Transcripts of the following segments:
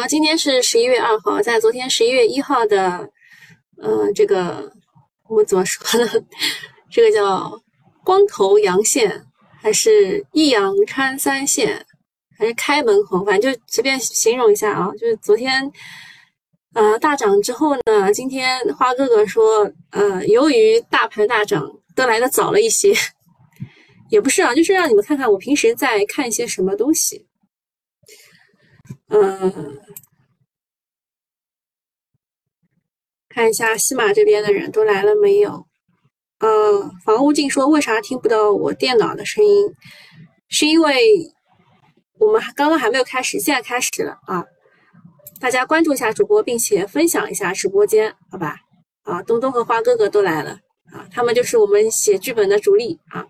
好，今天是十一月二号，在昨天十一月一号的，呃，这个我们怎么说呢？这个叫光头阳线，还是一阳穿三线，还是开门红？反正就随便形容一下啊。就是昨天，呃，大涨之后呢，今天花哥哥说，呃，由于大盘大涨，都来的早了一些，也不是啊，就是让你们看看我平时在看一些什么东西。嗯，看一下西马这边的人都来了没有？呃，房屋静说为啥听不到我电脑的声音？是因为我们刚刚还没有开始，现在开始了啊！大家关注一下主播，并且分享一下直播间，好吧？啊，东东和花哥哥都来了啊，他们就是我们写剧本的主力啊。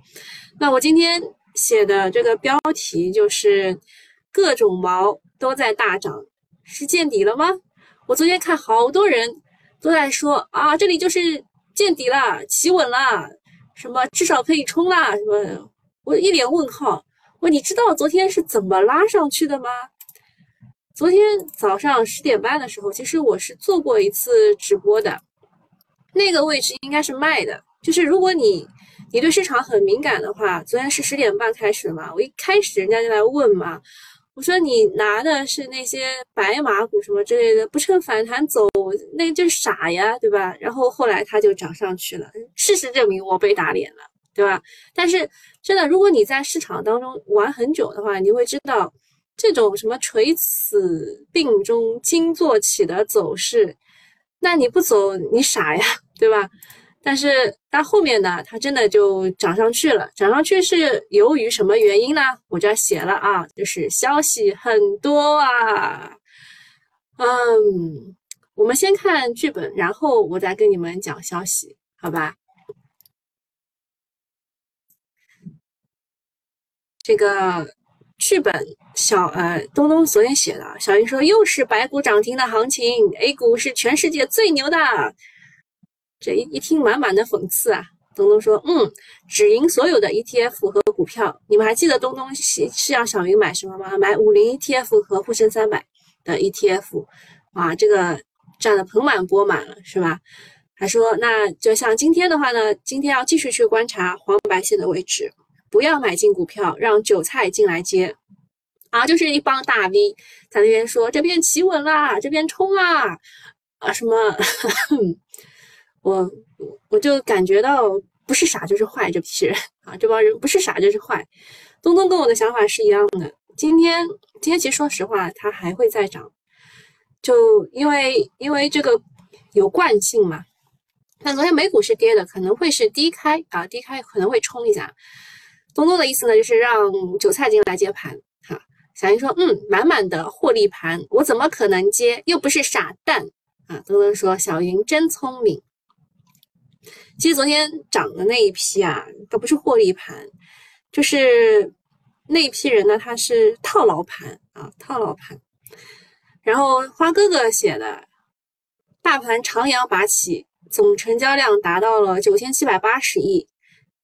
那我今天写的这个标题就是各种毛。都在大涨，是见底了吗？我昨天看好多人都在说啊，这里就是见底了，企稳了，什么至少可以冲啦，什么？我一脸问号。我你知道昨天是怎么拉上去的吗？昨天早上十点半的时候，其实我是做过一次直播的，那个位置应该是卖的。就是如果你你对市场很敏感的话，昨天是十点半开始嘛，我一开始人家就来问嘛。我说你拿的是那些白马股什么之类的，不趁反弹走，那就是傻呀，对吧？然后后来它就涨上去了，事实证明我被打脸了，对吧？但是真的，如果你在市场当中玩很久的话，你会知道这种什么垂死病中惊坐起的走势，那你不走你傻呀，对吧？但是到后面呢，它真的就涨上去了。涨上去是由于什么原因呢？我这写了啊，就是消息很多啊。嗯，我们先看剧本，然后我再跟你们讲消息，好吧？这个剧本小呃东东昨天写的，小云说又是白股涨停的行情，A 股是全世界最牛的。这一一听满满的讽刺啊！东东说：“嗯，止盈所有的 ETF 和股票。你们还记得东东是是让小云买什么吗？买五零 ETF 和沪深三百的 ETF，啊，这个赚的盆满钵满了，是吧？还说，那就像今天的话呢，今天要继续去观察黄白线的位置，不要买进股票，让韭菜进来接。啊，就是一帮大 V 在那边说这边企稳啦，这边冲啊，啊什么。”我我就感觉到不是傻就是坏这批人啊，这帮人不是傻就是坏。东东跟我的想法是一样的。今天今天其实说实话，它还会再涨，就因为因为这个有惯性嘛。但昨天美股是跌的，可能会是低开啊，低开可能会冲一下。东东的意思呢，就是让韭菜进来接盘哈。小英说，嗯，满满的获利盘，我怎么可能接？又不是傻蛋啊。东东说，小云真聪明。其实昨天涨的那一批啊，都不是获利盘，就是那一批人呢，他是套牢盘啊，套牢盘。然后花哥哥写的，大盘长阳拔起，总成交量达到了九千七百八十亿，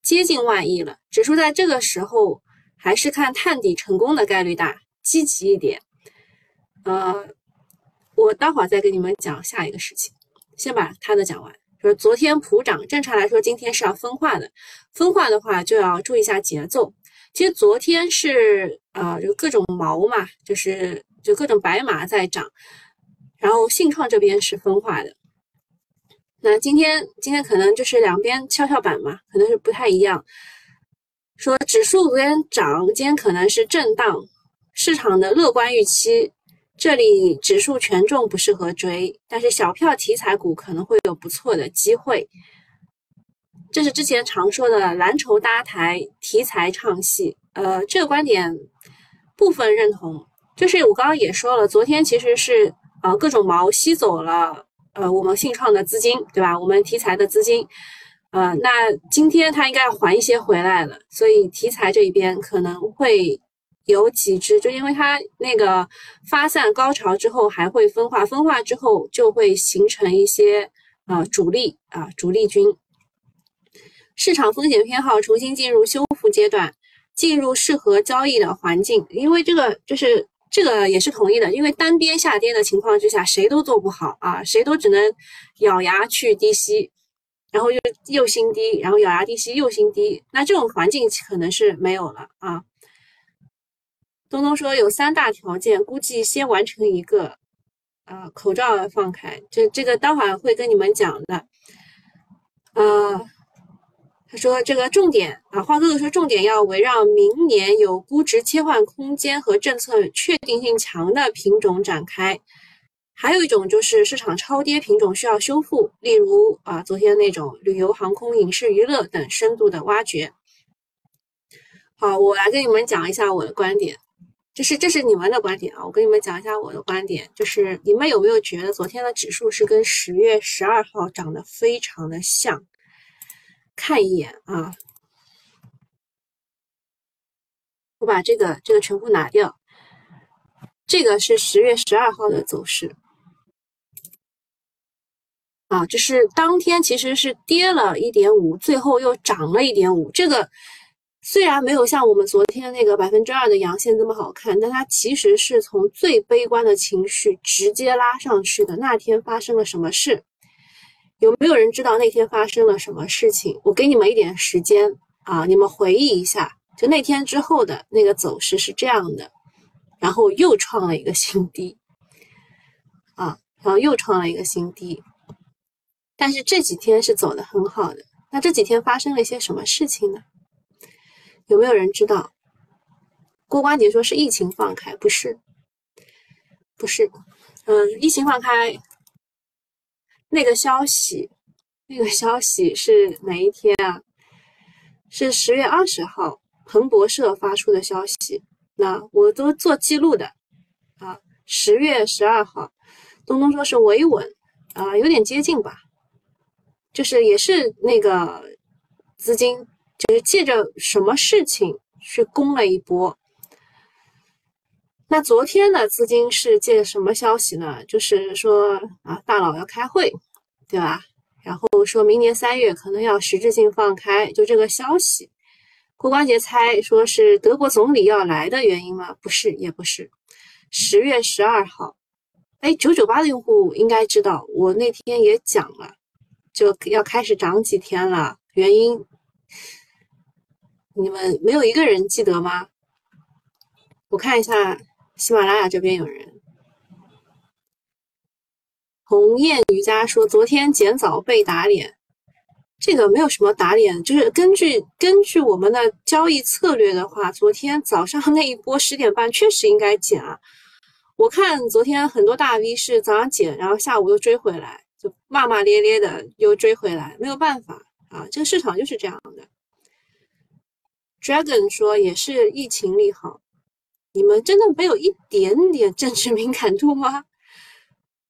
接近万亿了。指数在这个时候还是看探底成功的概率大，积极一点。呃，我待会儿再给你们讲下一个事情，先把他的讲完。说昨天普涨，正常来说今天是要分化的，分化的话就要注意一下节奏。其实昨天是呃，就各种毛嘛，就是就各种白马在涨，然后信创这边是分化的。那今天今天可能就是两边跷跷板嘛，可能是不太一样。说指数昨天涨，今天可能是震荡，市场的乐观预期。这里指数权重不适合追，但是小票题材股可能会有不错的机会。这是之前常说的蓝筹搭台，题材唱戏。呃，这个观点部分认同。就是我刚刚也说了，昨天其实是呃各种毛吸走了呃我们信创的资金，对吧？我们题材的资金，呃，那今天它应该要还一些回来了，所以题材这一边可能会。有几只，就因为它那个发散高潮之后还会分化，分化之后就会形成一些啊主力啊主力军。市场风险偏好重新进入修复阶段，进入适合交易的环境。因为这个就是这个也是同意的，因为单边下跌的情况之下，谁都做不好啊，谁都只能咬牙去低吸，然后又又新低，然后咬牙低吸又新低，那这种环境可能是没有了啊。东东说有三大条件，估计先完成一个，啊，口罩放开，这这个待会儿会跟你们讲的，啊。说这个重点啊，花哥哥说重点要围绕明年有估值切换空间和政策确定性强的品种展开，还有一种就是市场超跌品种需要修复，例如啊昨天那种旅游、航空、影视、娱乐等深度的挖掘。好，我来跟你们讲一下我的观点，这是这是你们的观点啊，我跟你们讲一下我的观点，就是你们有没有觉得昨天的指数是跟十月十二号涨得非常的像？看一眼啊，我把这个这个全部拿掉。这个是十月十二号的走势啊，就是当天其实是跌了一点五，最后又涨了一点五。这个虽然没有像我们昨天那个百分之二的阳线这么好看，但它其实是从最悲观的情绪直接拉上去的。那天发生了什么事？有没有人知道那天发生了什么事情？我给你们一点时间啊，你们回忆一下，就那天之后的那个走势是这样的，然后又创了一个新低，啊，然后又创了一个新低，但是这几天是走的很好的。那这几天发生了一些什么事情呢？有没有人知道？郭关杰说是疫情放开，不是，不是，嗯，疫情放开。那个消息，那个消息是哪一天啊？是十月二十号，彭博社发出的消息。那我都做记录的啊。十月十二号，东东说是维稳啊，有点接近吧。就是也是那个资金，就是借着什么事情去攻了一波。那昨天的资金是借什么消息呢？就是说啊，大佬要开会，对吧？然后说明年三月可能要实质性放开，就这个消息。郭关节猜说是德国总理要来的原因吗？不是，也不是。十月十二号，哎，九九八的用户应该知道，我那天也讲了，就要开始涨几天了。原因你们没有一个人记得吗？我看一下。喜马拉雅这边有人，鸿雁瑜伽说昨天减早被打脸，这个没有什么打脸，就是根据根据我们的交易策略的话，昨天早上那一波十点半确实应该减啊。我看昨天很多大 V 是早上减，然后下午又追回来，就骂骂咧咧的又追回来，没有办法啊，这个市场就是这样的。Dragon 说也是疫情利好。你们真的没有一点点政治敏感度吗？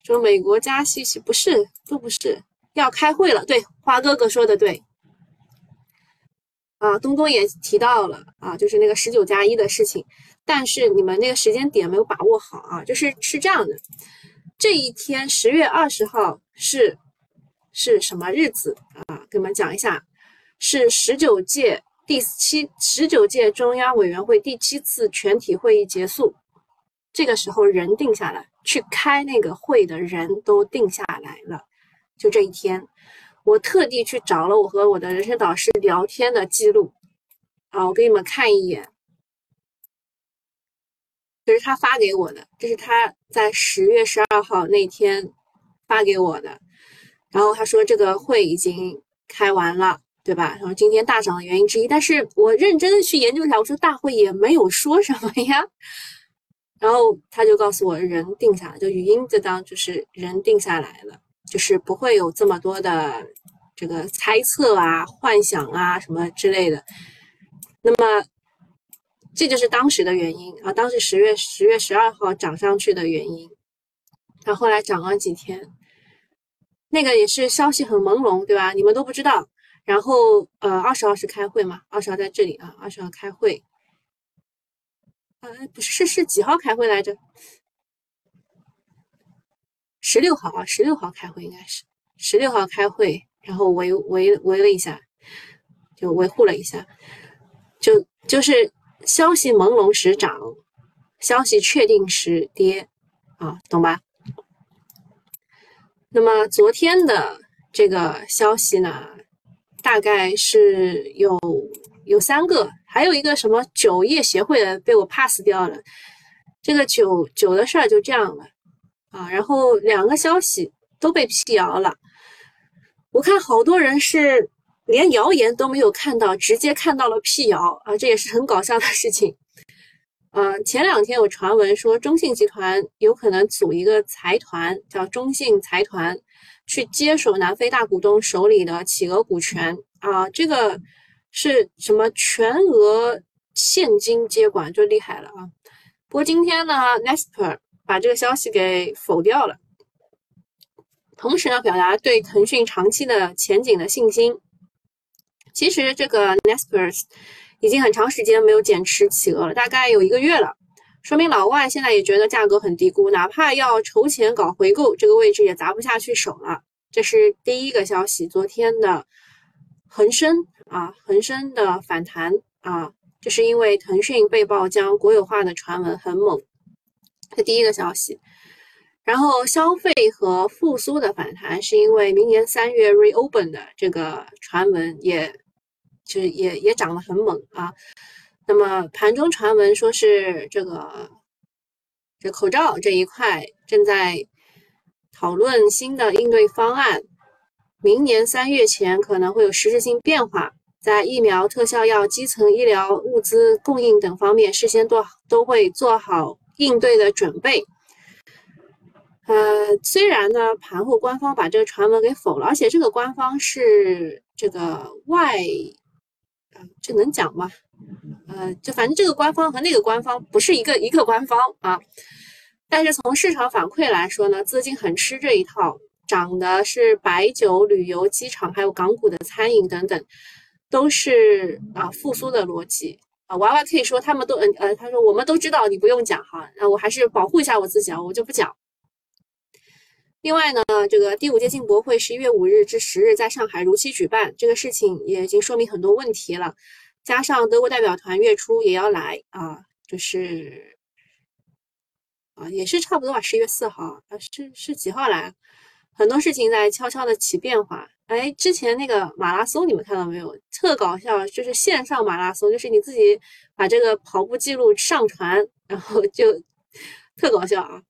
说美国加息是不是都不是要开会了？对，花哥哥说的对。啊，东东也提到了啊，就是那个十九加一的事情，但是你们那个时间点没有把握好啊，就是是这样的，这一天十月二十号是是什么日子啊？给你们讲一下，是十九届。第七十九届中央委员会第七次全体会议结束，这个时候人定下来，去开那个会的人都定下来了。就这一天，我特地去找了我和我的人生导师聊天的记录，啊，我给你们看一眼，这是他发给我的，这是他在十月十二号那天发给我的，然后他说这个会已经开完了。对吧？然后今天大涨的原因之一，但是我认真的去研究一下，我说大会也没有说什么呀。然后他就告诉我，人定下来，就语音这当就是人定下来了，就是不会有这么多的这个猜测啊、幻想啊什么之类的。那么这就是当时的原因啊，当时十月十月十二号涨上去的原因。然后后来涨了几天，那个也是消息很朦胧，对吧？你们都不知道。然后，呃，二十号是开会嘛？二十号在这里啊，二十号开会。啊，不是，是几号开会来着？十六号啊，十六号开会应该是十六号开会，然后维维维了一下，就维护了一下，就就是消息朦胧时涨，消息确定时跌啊，懂吧？那么昨天的这个消息呢，大概是有有三个，还有一个什么酒业协会的被我 pass 掉了，这个酒酒的事儿就这样了啊。然后两个消息都被辟谣了，我看好多人是连谣言都没有看到，直接看到了辟谣啊，这也是很搞笑的事情。呃，前两天有传闻说中信集团有可能组一个财团，叫中信财团，去接手南非大股东手里的企鹅股权啊，这个是什么全额现金接管，就厉害了啊！不过今天呢，Nesper 把这个消息给否掉了，同时呢，表达对腾讯长期的前景的信心。其实这个 nespers。已经很长时间没有减持企鹅了，大概有一个月了，说明老外现在也觉得价格很低估，哪怕要筹钱搞回购，这个位置也砸不下去手了。这是第一个消息，昨天的恒生啊，恒生的反弹啊，这是因为腾讯被曝将国有化的传闻很猛，这第一个消息。然后消费和复苏的反弹，是因为明年三月 reopen 的这个传闻也。就是也也涨得很猛啊，那么盘中传闻说是这个这口罩这一块正在讨论新的应对方案，明年三月前可能会有实质性变化，在疫苗、特效药、基层医疗物资供应等方面事先都都会做好应对的准备。呃，虽然呢盘后官方把这个传闻给否了，而且这个官方是这个外。这能讲吗？呃，就反正这个官方和那个官方不是一个一个官方啊。但是从市场反馈来说呢，资金很吃这一套，涨的是白酒、旅游、机场，还有港股的餐饮等等，都是啊复苏的逻辑啊。娃娃可以说他们都嗯呃，他说我们都知道，你不用讲哈。那我还是保护一下我自己啊，我就不讲。另外呢，这个第五届进博会十一月五日至十日在上海如期举办，这个事情也已经说明很多问题了。加上德国代表团月初也要来啊，就是啊，也是差不多吧，十一月四号啊，是是几号来？很多事情在悄悄的起变化。哎，之前那个马拉松你们看到没有？特搞笑，就是线上马拉松，就是你自己把这个跑步记录上传，然后就特搞笑啊。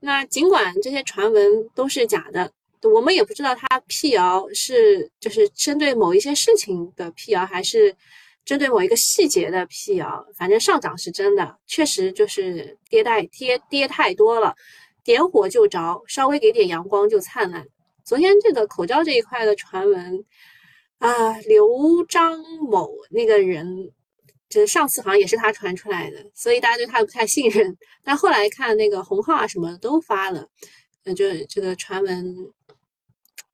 那尽管这些传闻都是假的，我们也不知道它辟谣是就是针对某一些事情的辟谣，还是针对某一个细节的辟谣。反正上涨是真的，确实就是跌太跌跌太多了，点火就着，稍微给点阳光就灿烂。昨天这个口罩这一块的传闻啊，刘张某那个人。就是上次好像也是他传出来的，所以大家对他不太信任。但后来看那个红号啊什么都发了，那就这个传闻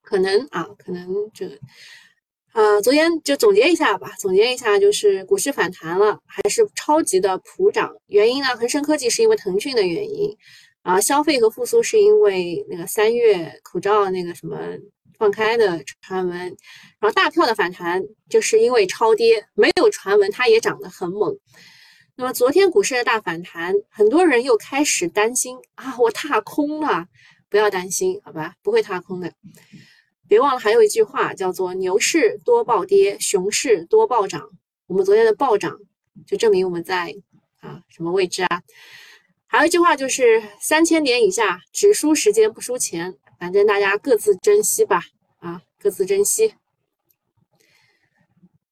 可能啊，可能就啊，昨天就总结一下吧，总结一下就是股市反弹了，还是超级的普涨。原因呢，恒生科技是因为腾讯的原因啊，消费和复苏是因为那个三月口罩那个什么。放开的传闻，然后大票的反弹，就是因为超跌，没有传闻它也涨得很猛。那么昨天股市的大反弹，很多人又开始担心啊，我踏空了，不要担心，好吧，不会踏空的。别忘了还有一句话叫做“牛市多暴跌，熊市多暴涨”。我们昨天的暴涨就证明我们在啊什么位置啊？还有一句话就是“三千点以下只输时间不输钱”。反正大家各自珍惜吧，啊，各自珍惜。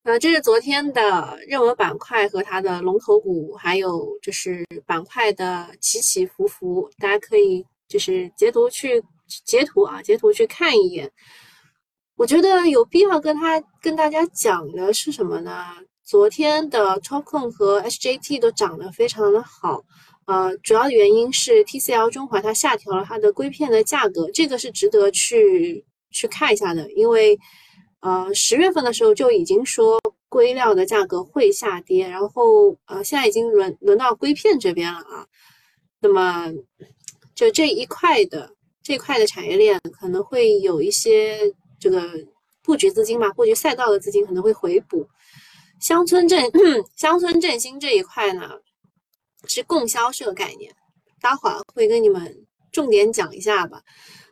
呃，这是昨天的热门板块和它的龙头股，还有就是板块的起起伏伏，大家可以就是截图去截图啊，截图去看一眼。我觉得有必要跟他跟大家讲的是什么呢？昨天的 Topcon 和 HJT 都涨得非常的好。呃，主要的原因是 TCL 中华它下调了它的硅片的价格，这个是值得去去看一下的，因为呃十月份的时候就已经说硅料的价格会下跌，然后呃现在已经轮轮到硅片这边了啊，那么就这一块的这一块的产业链可能会有一些这个布局资金嘛，布局赛道的资金可能会回补，乡村振乡村振兴这一块呢。是供销社概念，待会儿会跟你们重点讲一下吧。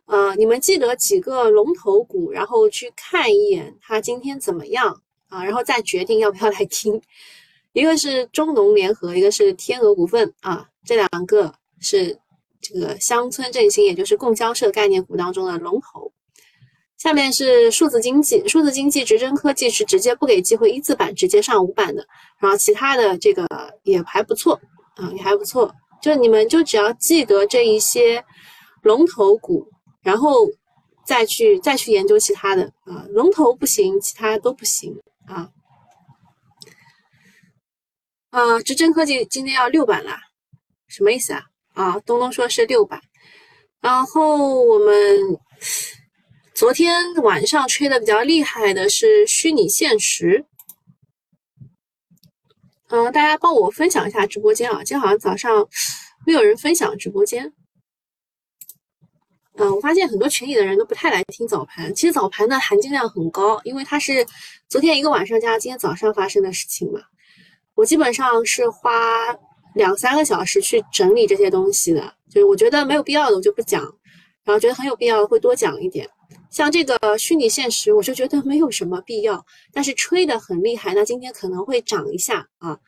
呃，你们记得几个龙头股，然后去看一眼它今天怎么样啊，然后再决定要不要来听。一个是中农联合，一个是天鹅股份啊，这两个是这个乡村振兴，也就是供销社概念股当中的龙头。下面是数字经济，数字经济直臻科技是直接不给机会一字板直接上五板的，然后其他的这个也还不错啊，也还不错。就你们就只要记得这一些龙头股。然后再去再去研究其他的啊，龙头不行，其他都不行啊。啊，直臻科技今天要六板了，什么意思啊？啊，东东说是六板。然后我们昨天晚上吹的比较厉害的是虚拟现实。嗯，大家帮我分享一下直播间啊，今天好像早上没有人分享直播间。嗯，我发现很多群里的人都不太来听早盘。其实早盘的含金量很高，因为它是昨天一个晚上加今天早上发生的事情嘛。我基本上是花两三个小时去整理这些东西的，就是我觉得没有必要的我就不讲，然后觉得很有必要的会多讲一点。像这个虚拟现实，我就觉得没有什么必要，但是吹得很厉害，那今天可能会涨一下啊。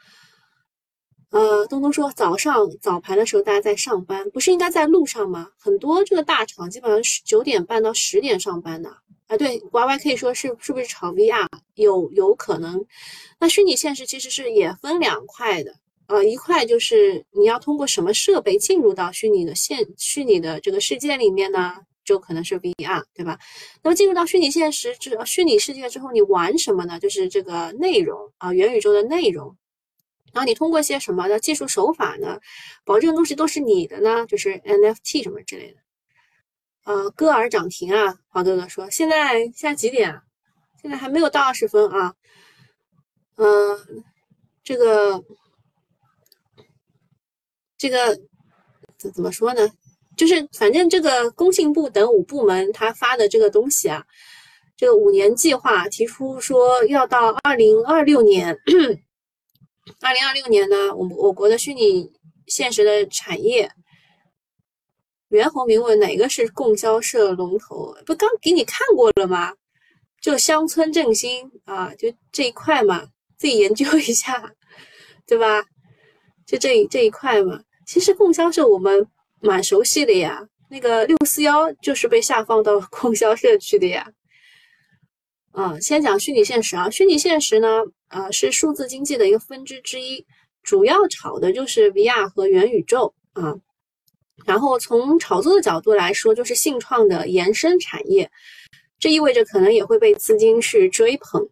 呃，东东说早上早盘的时候大家在上班，不是应该在路上吗？很多这个大厂基本上是九点半到十点上班的啊。对，Y Y 可以说是是不是炒 VR 有有可能？那虚拟现实其实是也分两块的啊，一块就是你要通过什么设备进入到虚拟的现虚拟的这个世界里面呢？就可能是 VR，对吧？那么进入到虚拟现实之虚拟世界之后，你玩什么呢？就是这个内容啊，元宇宙的内容。然后你通过一些什么的技术手法呢？保证东西都是你的呢？就是 NFT 什么之类的。呃，歌尔涨停啊，黄哥哥说现在现在几点？现在还没有到二十分啊。嗯，这个这个怎怎么说呢？就是反正这个工信部等五部门他发的这个东西啊，这个五年计划提出说要到二零二六年。二零二六年呢，我我国的虚拟现实的产业，袁弘明问哪个是供销社龙头？不刚给你看过了吗？就乡村振兴啊，就这一块嘛，自己研究一下，对吧？就这这一块嘛。其实供销社我们蛮熟悉的呀，那个六四幺就是被下放到 供销社去的呀。啊，先讲虚拟现实啊，虚拟现实呢？啊，是数字经济的一个分支之一，主要炒的就是 VR 和元宇宙啊。然后从炒作的角度来说，就是信创的延伸产业，这意味着可能也会被资金去追捧。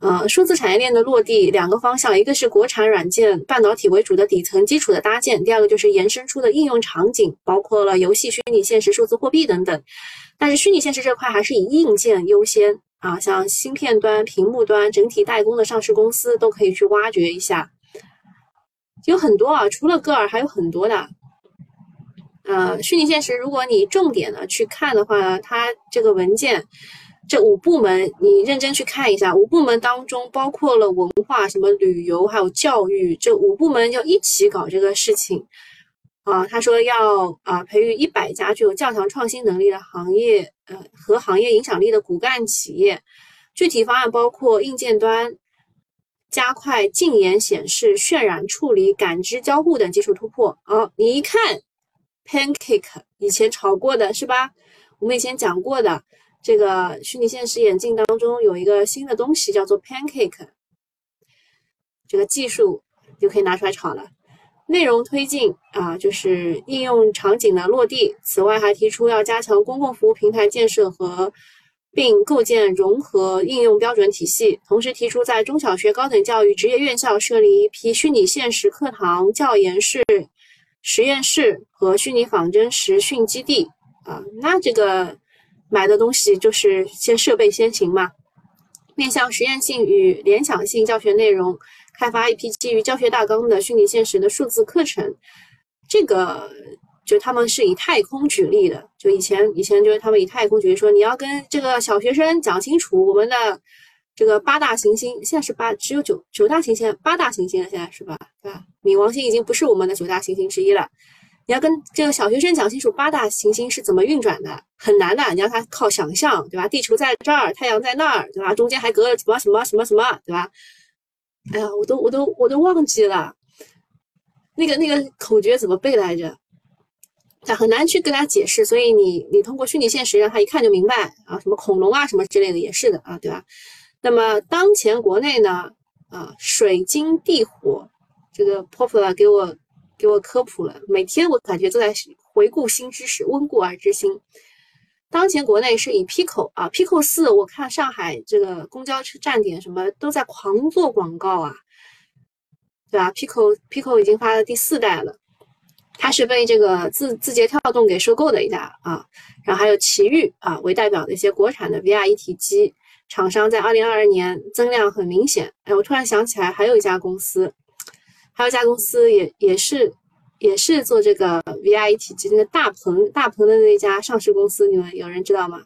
呃，数字产业链的落地两个方向，一个是国产软件半导体为主的底层基础的搭建，第二个就是延伸出的应用场景，包括了游戏、虚拟现实、数字货币等等。但是虚拟现实这块还是以硬件优先。啊，像芯片端、屏幕端、整体代工的上市公司都可以去挖掘一下，有很多啊，除了歌尔还有很多的。呃，虚拟现实，如果你重点的去看的话，它这个文件这五部门你认真去看一下，五部门当中包括了文化、什么旅游还有教育，这五部门要一起搞这个事情。啊，他说要啊培育一百家具有较强创新能力的行业，呃和行业影响力的骨干企业。具体方案包括硬件端加快禁言显示、渲染处理、感知交互等技术突破。啊，你一看，Pancake 以前炒过的是吧？我们以前讲过的这个虚拟现实眼镜当中有一个新的东西叫做 Pancake，这个技术就可以拿出来炒了。内容推进啊，就是应用场景的落地。此外，还提出要加强公共服务平台建设和并构建融合应用标准体系。同时，提出在中小学、高等教育、职业院校设立一批虚拟现实课堂、教研室、实验室和虚拟仿真实训基地。啊，那这个买的东西就是先设备先行嘛，面向实验性与联想性教学内容。开发一批基于教学大纲的虚拟现实的数字课程，这个就他们是以太空举例的，就以前以前就是他们以太空举例说，你要跟这个小学生讲清楚我们的这个八大行星，现在是八只有九九大行星，八大行星了，现在是吧？对吧？冥王星已经不是我们的九大行星之一了。你要跟这个小学生讲清楚八大行星是怎么运转的，很难的。你让他靠想象，对吧？地球在这儿，太阳在那儿，对吧？中间还隔了什么什么什么什么，对吧？哎呀，我都我都我都忘记了，那个那个口诀怎么背来着？他很难去跟他解释，所以你你通过虚拟现实让他一看就明白啊，什么恐龙啊什么之类的也是的啊，对吧？那么当前国内呢，啊，水金地火，这个 Popular 给我。给我科普了，每天我感觉都在回顾新知识，温故而知新。当前国内是以 Pico 啊，Pico 四，我看上海这个公交车站点什么都在狂做广告啊，对吧？Pico Pico 已经发了第四代了，它是被这个字字节跳动给收购的一家啊。然后还有奇遇啊为代表的一些国产的 VR 一体机厂商，在二零二二年增量很明显。哎，我突然想起来，还有一家公司。还有家公司也也是也是做这个 VR 一体机，那个大鹏大鹏的那家上市公司，你们有人知道吗？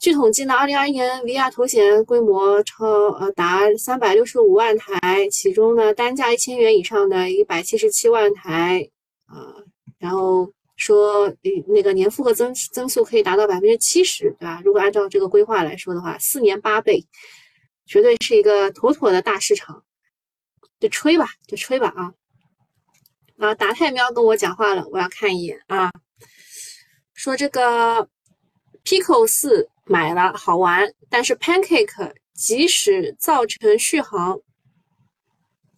据统计呢，二零二一年 VR 头显规模超呃达三百六十五万台，其中呢单价一千元以上的一百七十七万台啊，然后说那个年复合增增速可以达到百分之七十，对吧？如果按照这个规划来说的话，四年八倍，绝对是一个妥妥的大市场。就吹吧，就吹吧啊！啊，达泰喵跟我讲话了，我要看一眼啊。说这个 Pico 四买了好玩，但是 Pancake 即使造成续航，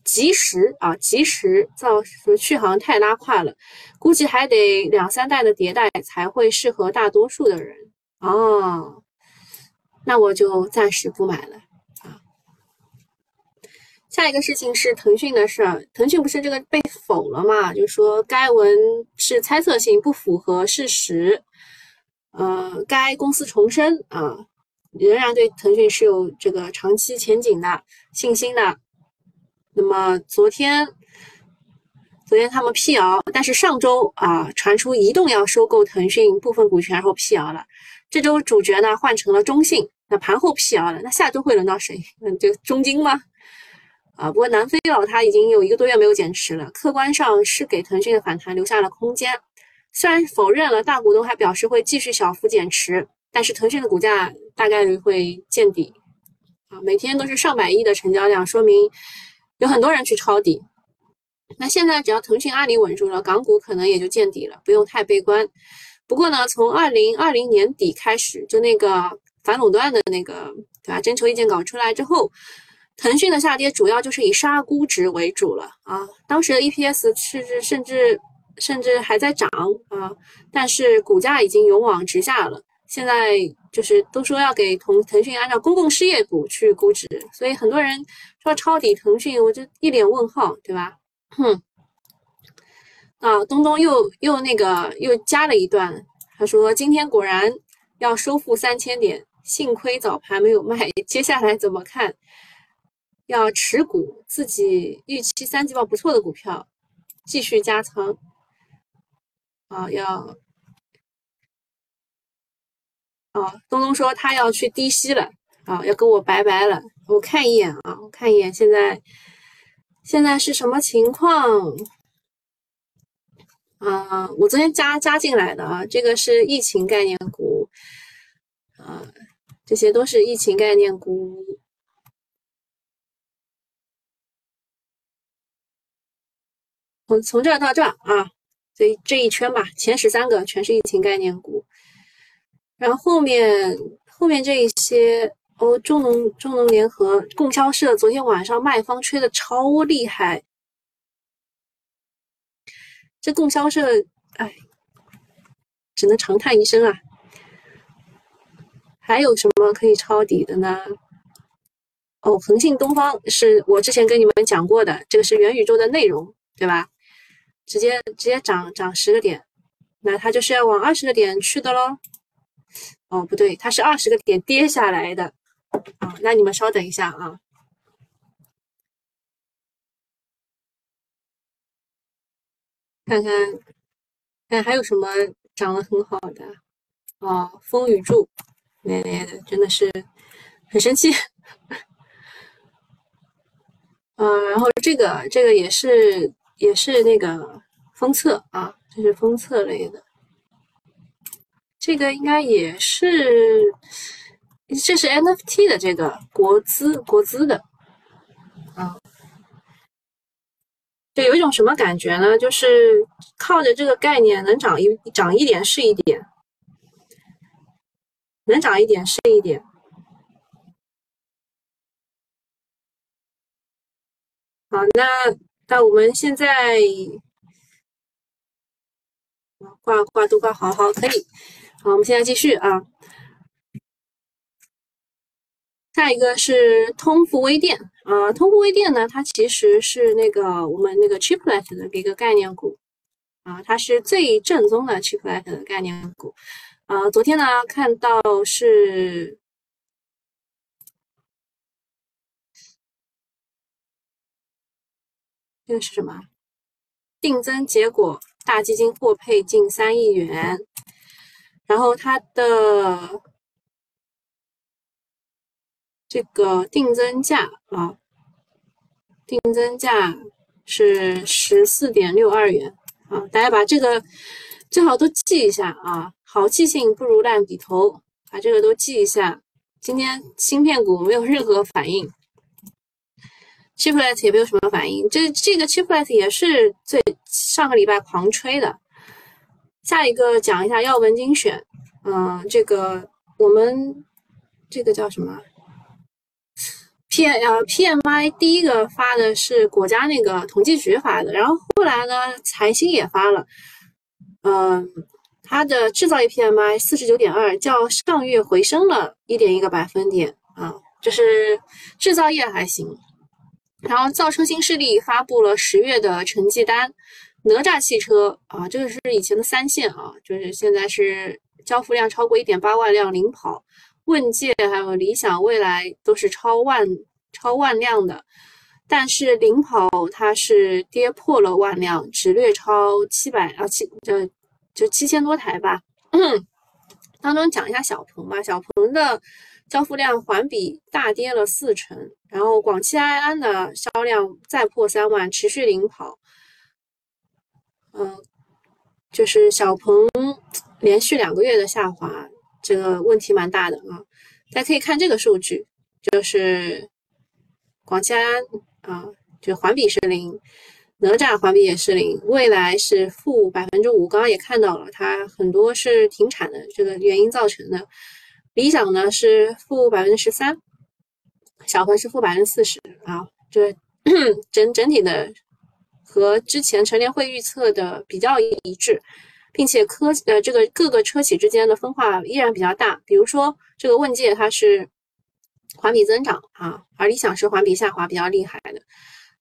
即时啊，即时造成续航太拉胯了，估计还得两三代的迭代才会适合大多数的人哦。那我就暂时不买了。下一个事情是腾讯的事儿，腾讯不是这个被否了嘛？就说该文是猜测性，不符合事实。呃，该公司重申啊，仍然对腾讯是有这个长期前景的信心的。那么昨天，昨天他们辟谣，但是上周啊传出移动要收购腾讯部分股权，然后辟谣了。这周主角呢换成了中信，那盘后辟谣了，那下周会轮到谁？嗯，就中金吗？啊，不过南非佬他已经有一个多月没有减持了，客观上是给腾讯的反弹留下了空间。虽然否认了，大股东还表示会继续小幅减持，但是腾讯的股价大概率会见底。啊，每天都是上百亿的成交量，说明有很多人去抄底。那现在只要腾讯、阿里稳住了，港股可能也就见底了，不用太悲观。不过呢，从二零二零年底开始，就那个反垄断的那个，对吧？征求意见稿出来之后。腾讯的下跌主要就是以杀估值为主了啊，当时的 EPS 甚至甚至甚至还在涨啊，但是股价已经勇往直下了。现在就是都说要给腾腾讯按照公共事业股去估值，所以很多人说抄底腾讯，我就一脸问号，对吧？哼，啊，东东又又那个又加了一段，他说今天果然要收复三千点，幸亏早盘没有卖，接下来怎么看？要持股，自己预期三季报不错的股票，继续加仓。啊，要啊，东东说他要去低吸了，啊，要跟我拜拜了。我看一眼啊，我看一眼，现在现在是什么情况？啊，我昨天加加进来的啊，这个是疫情概念股，啊，这些都是疫情概念股。从从这儿到这儿啊，这这一圈吧，前十三个全是疫情概念股，然后后面后面这一些哦，中农中农联合、供销社昨天晚上卖方吹的超厉害，这供销社哎，只能长叹一声啊。还有什么可以抄底的呢？哦，恒信东方是我之前跟你们讲过的，这个是元宇宙的内容，对吧？直接直接涨涨十个点，那它就是要往二十个点去的喽。哦，不对，它是二十个点跌下来的。啊，那你们稍等一下啊，看看看还有什么涨得很好的。哦，风雨柱那那的真的是很生气。嗯，然后这个这个也是也是那个封测啊，这是封测类的，这个应该也是，这是 NFT 的这个国资国资的，啊，就有一种什么感觉呢？就是靠着这个概念能涨一涨一点是一点，能涨一点是一点。好，那那我们现在挂挂都挂好好可以。好，我们现在继续啊。下一个是通富微电啊，通富微电呢，它其实是那个我们那个 Chiplet 的一个概念股啊，它是最正宗的 Chiplet 的概念股啊。昨天呢，看到是。这个是什么？定增结果，大基金获配近三亿元，然后它的这个定增价啊，定增价是十四点六二元啊，大家把这个最好都记一下啊，好记性不如烂笔头，把这个都记一下。今天芯片股没有任何反应。Chiplet 也没有什么反应，这这个 Chiplet 也是最上个礼拜狂吹的。下一个讲一下药文精选，嗯，这个我们这个叫什么？P 呃 PMI 第一个发的是国家那个统计局发的，然后后来呢财新也发了，嗯，它的制造业 PMI 四十九点二，较上月回升了一点一个百分点啊，就是制造业还行。然后造车新势力发布了十月的成绩单，哪吒汽车啊，这个是以前的三线啊，就是现在是交付量超过一点八万辆领跑，问界还有理想、未来都是超万超万辆的，但是领跑它是跌破了万辆，只略超七百啊七就就七千多台吧。当中讲一下小鹏吧，小鹏的。交付量环比大跌了四成，然后广汽埃安的销量再破三万，持续领跑。嗯，就是小鹏连续两个月的下滑，这个问题蛮大的啊。大家可以看这个数据，就是广汽埃安啊，就环比是零，哪吒环比也是零，未来是负百分之五。刚刚也看到了，它很多是停产的这个原因造成的。理想呢是负百分之十三，小鹏是负百分之四十啊，这 整整体的和之前陈联会预测的比较一致，并且科呃这个各个车企之间的分化依然比较大。比如说这个问界它是环比增长啊，而理想是环比下滑比较厉害的。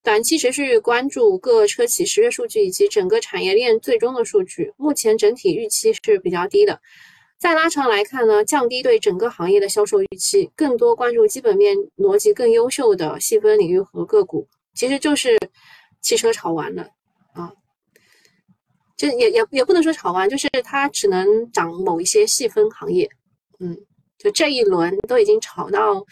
短期持续关注各车企十月数据以及整个产业链最终的数据，目前整体预期是比较低的。再拉长来看呢，降低对整个行业的销售预期，更多关注基本面逻辑更优秀的细分领域和个股，其实就是汽车炒完了啊，就也也也不能说炒完，就是它只能涨某一些细分行业，嗯，就这一轮都已经炒到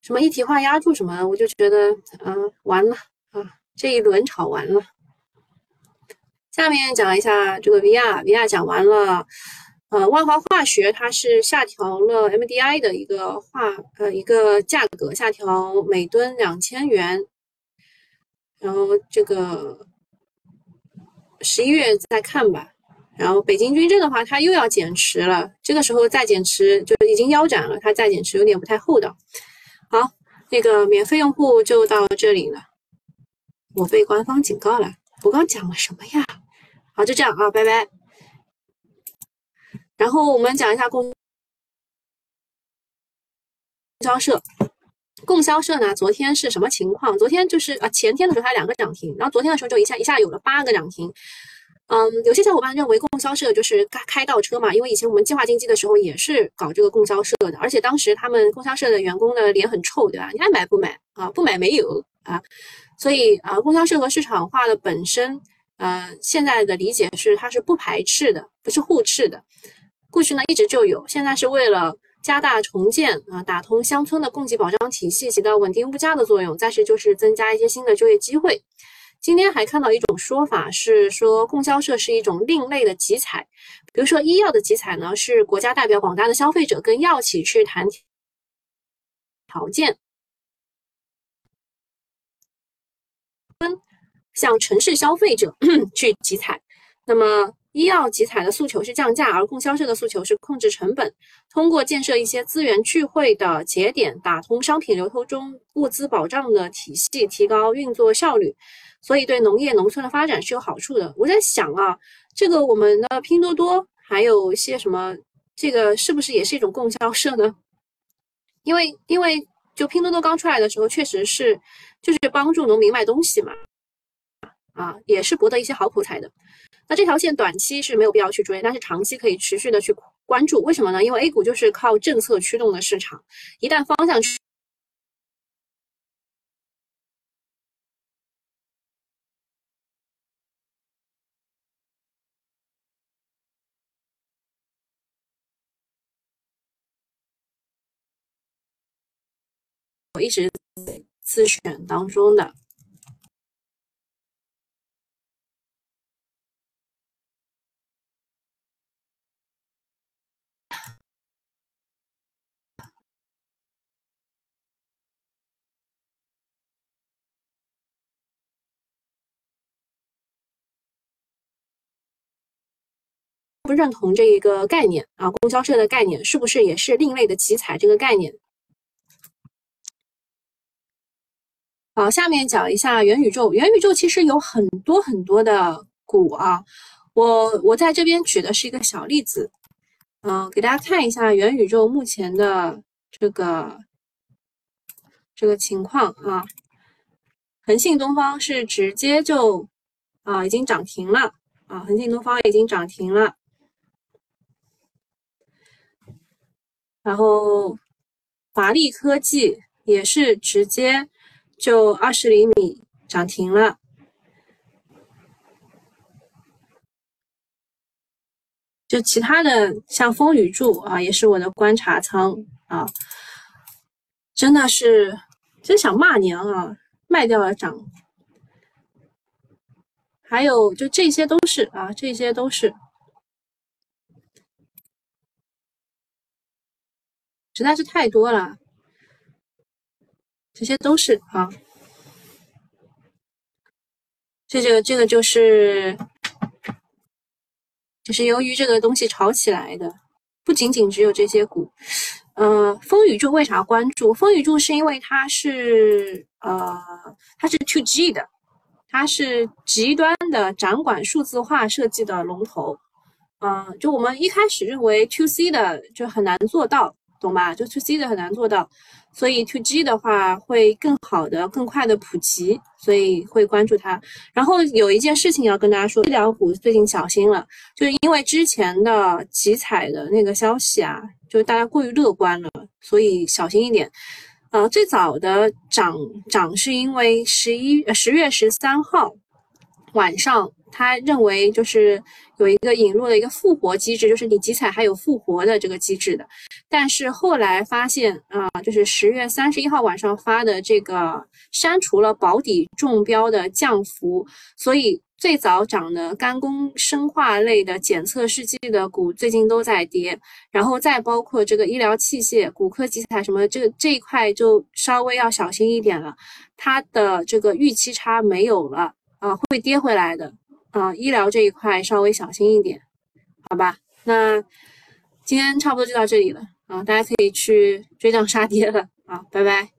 什么一体化压铸什么，我就觉得嗯完了啊，这一轮炒完了。下面讲一下这个 VR，VR 讲完了。呃，万华化学它是下调了 MDI 的一个化呃一个价格，下调每吨两千元。然后这个十一月再看吧。然后北京军政的话，它又要减持了，这个时候再减持就已经腰斩了，它再减持有点不太厚道。好，那个免费用户就到这里了。我被官方警告了，我刚讲了什么呀？好，就这样啊，拜拜。然后我们讲一下供销社，供销社呢，昨天是什么情况？昨天就是啊，前天的时候它两个涨停，然后昨天的时候就一下一下有了八个涨停。嗯，有些小伙伴认为供销社就是开开倒车嘛，因为以前我们计划经济的时候也是搞这个供销社的，而且当时他们供销社的员工的脸很臭，对吧？你爱买不买啊？不买没有啊？所以啊，供销社和市场化的本身，呃，现在的理解是它是不排斥的，不是互斥的。过去呢一直就有，现在是为了加大重建啊，打通乡村的供给保障体系，起到稳定物价的作用。再是就是增加一些新的就业机会。今天还看到一种说法是说，供销社是一种另类的集采，比如说医药的集采呢，是国家代表广大的消费者跟药企去谈条件，跟向城市消费者 去集采。那么医药集采的诉求是降价，而供销社的诉求是控制成本，通过建设一些资源聚会的节点，打通商品流通中物资保障的体系，提高运作效率。所以对农业农村的发展是有好处的。我在想啊，这个我们的拼多多还有一些什么，这个是不是也是一种供销社呢？因为因为就拼多多刚出来的时候，确实是就是帮助农民卖东西嘛，啊，也是博得一些好口才的。那这条线短期是没有必要去追，但是长期可以持续的去关注。为什么呢？因为 A 股就是靠政策驱动的市场，一旦方向我一直自选当中的，不认同这一个概念啊，供销社的概念是不是也是另类的集采这个概念？好，下面讲一下元宇宙。元宇宙其实有很多很多的股啊，我我在这边举的是一个小例子，嗯，给大家看一下元宇宙目前的这个这个情况啊。恒信东方是直接就啊已经涨停了啊，恒信东方已经涨停了，然后华丽科技也是直接。就二十厘米涨停了，就其他的像风雨柱啊，也是我的观察仓啊，真的是真想骂娘啊，卖掉了涨，还有就这些都是啊，这些都是，实在是太多了。这些都是啊，这个这个就是，就是由于这个东西炒起来的，不仅仅只有这些股。呃，风雨柱为啥关注？风雨柱是因为它是呃，它是 to G 的，它是极端的掌管数字化设计的龙头。嗯，就我们一开始认为 to C 的就很难做到，懂吧？就 to C 的很难做到。所以 to G 的话会更好的、更快的普及，所以会关注它。然后有一件事情要跟大家说，医疗股最近小心了，就是因为之前的集采的那个消息啊，就是大家过于乐观了，所以小心一点。呃，最早的涨涨是因为十一十月十三号晚上。他认为就是有一个引入了一个复活机制，就是你集采还有复活的这个机制的，但是后来发现啊，就是十月三十一号晚上发的这个删除了保底中标的降幅，所以最早涨的肝功生化类的检测试剂的股最近都在跌，然后再包括这个医疗器械、骨科集采什么这这一块就稍微要小心一点了，它的这个预期差没有了啊，会跌回来的。啊，医疗这一块稍微小心一点，好吧？那今天差不多就到这里了啊，大家可以去追涨杀 跌了啊，拜拜。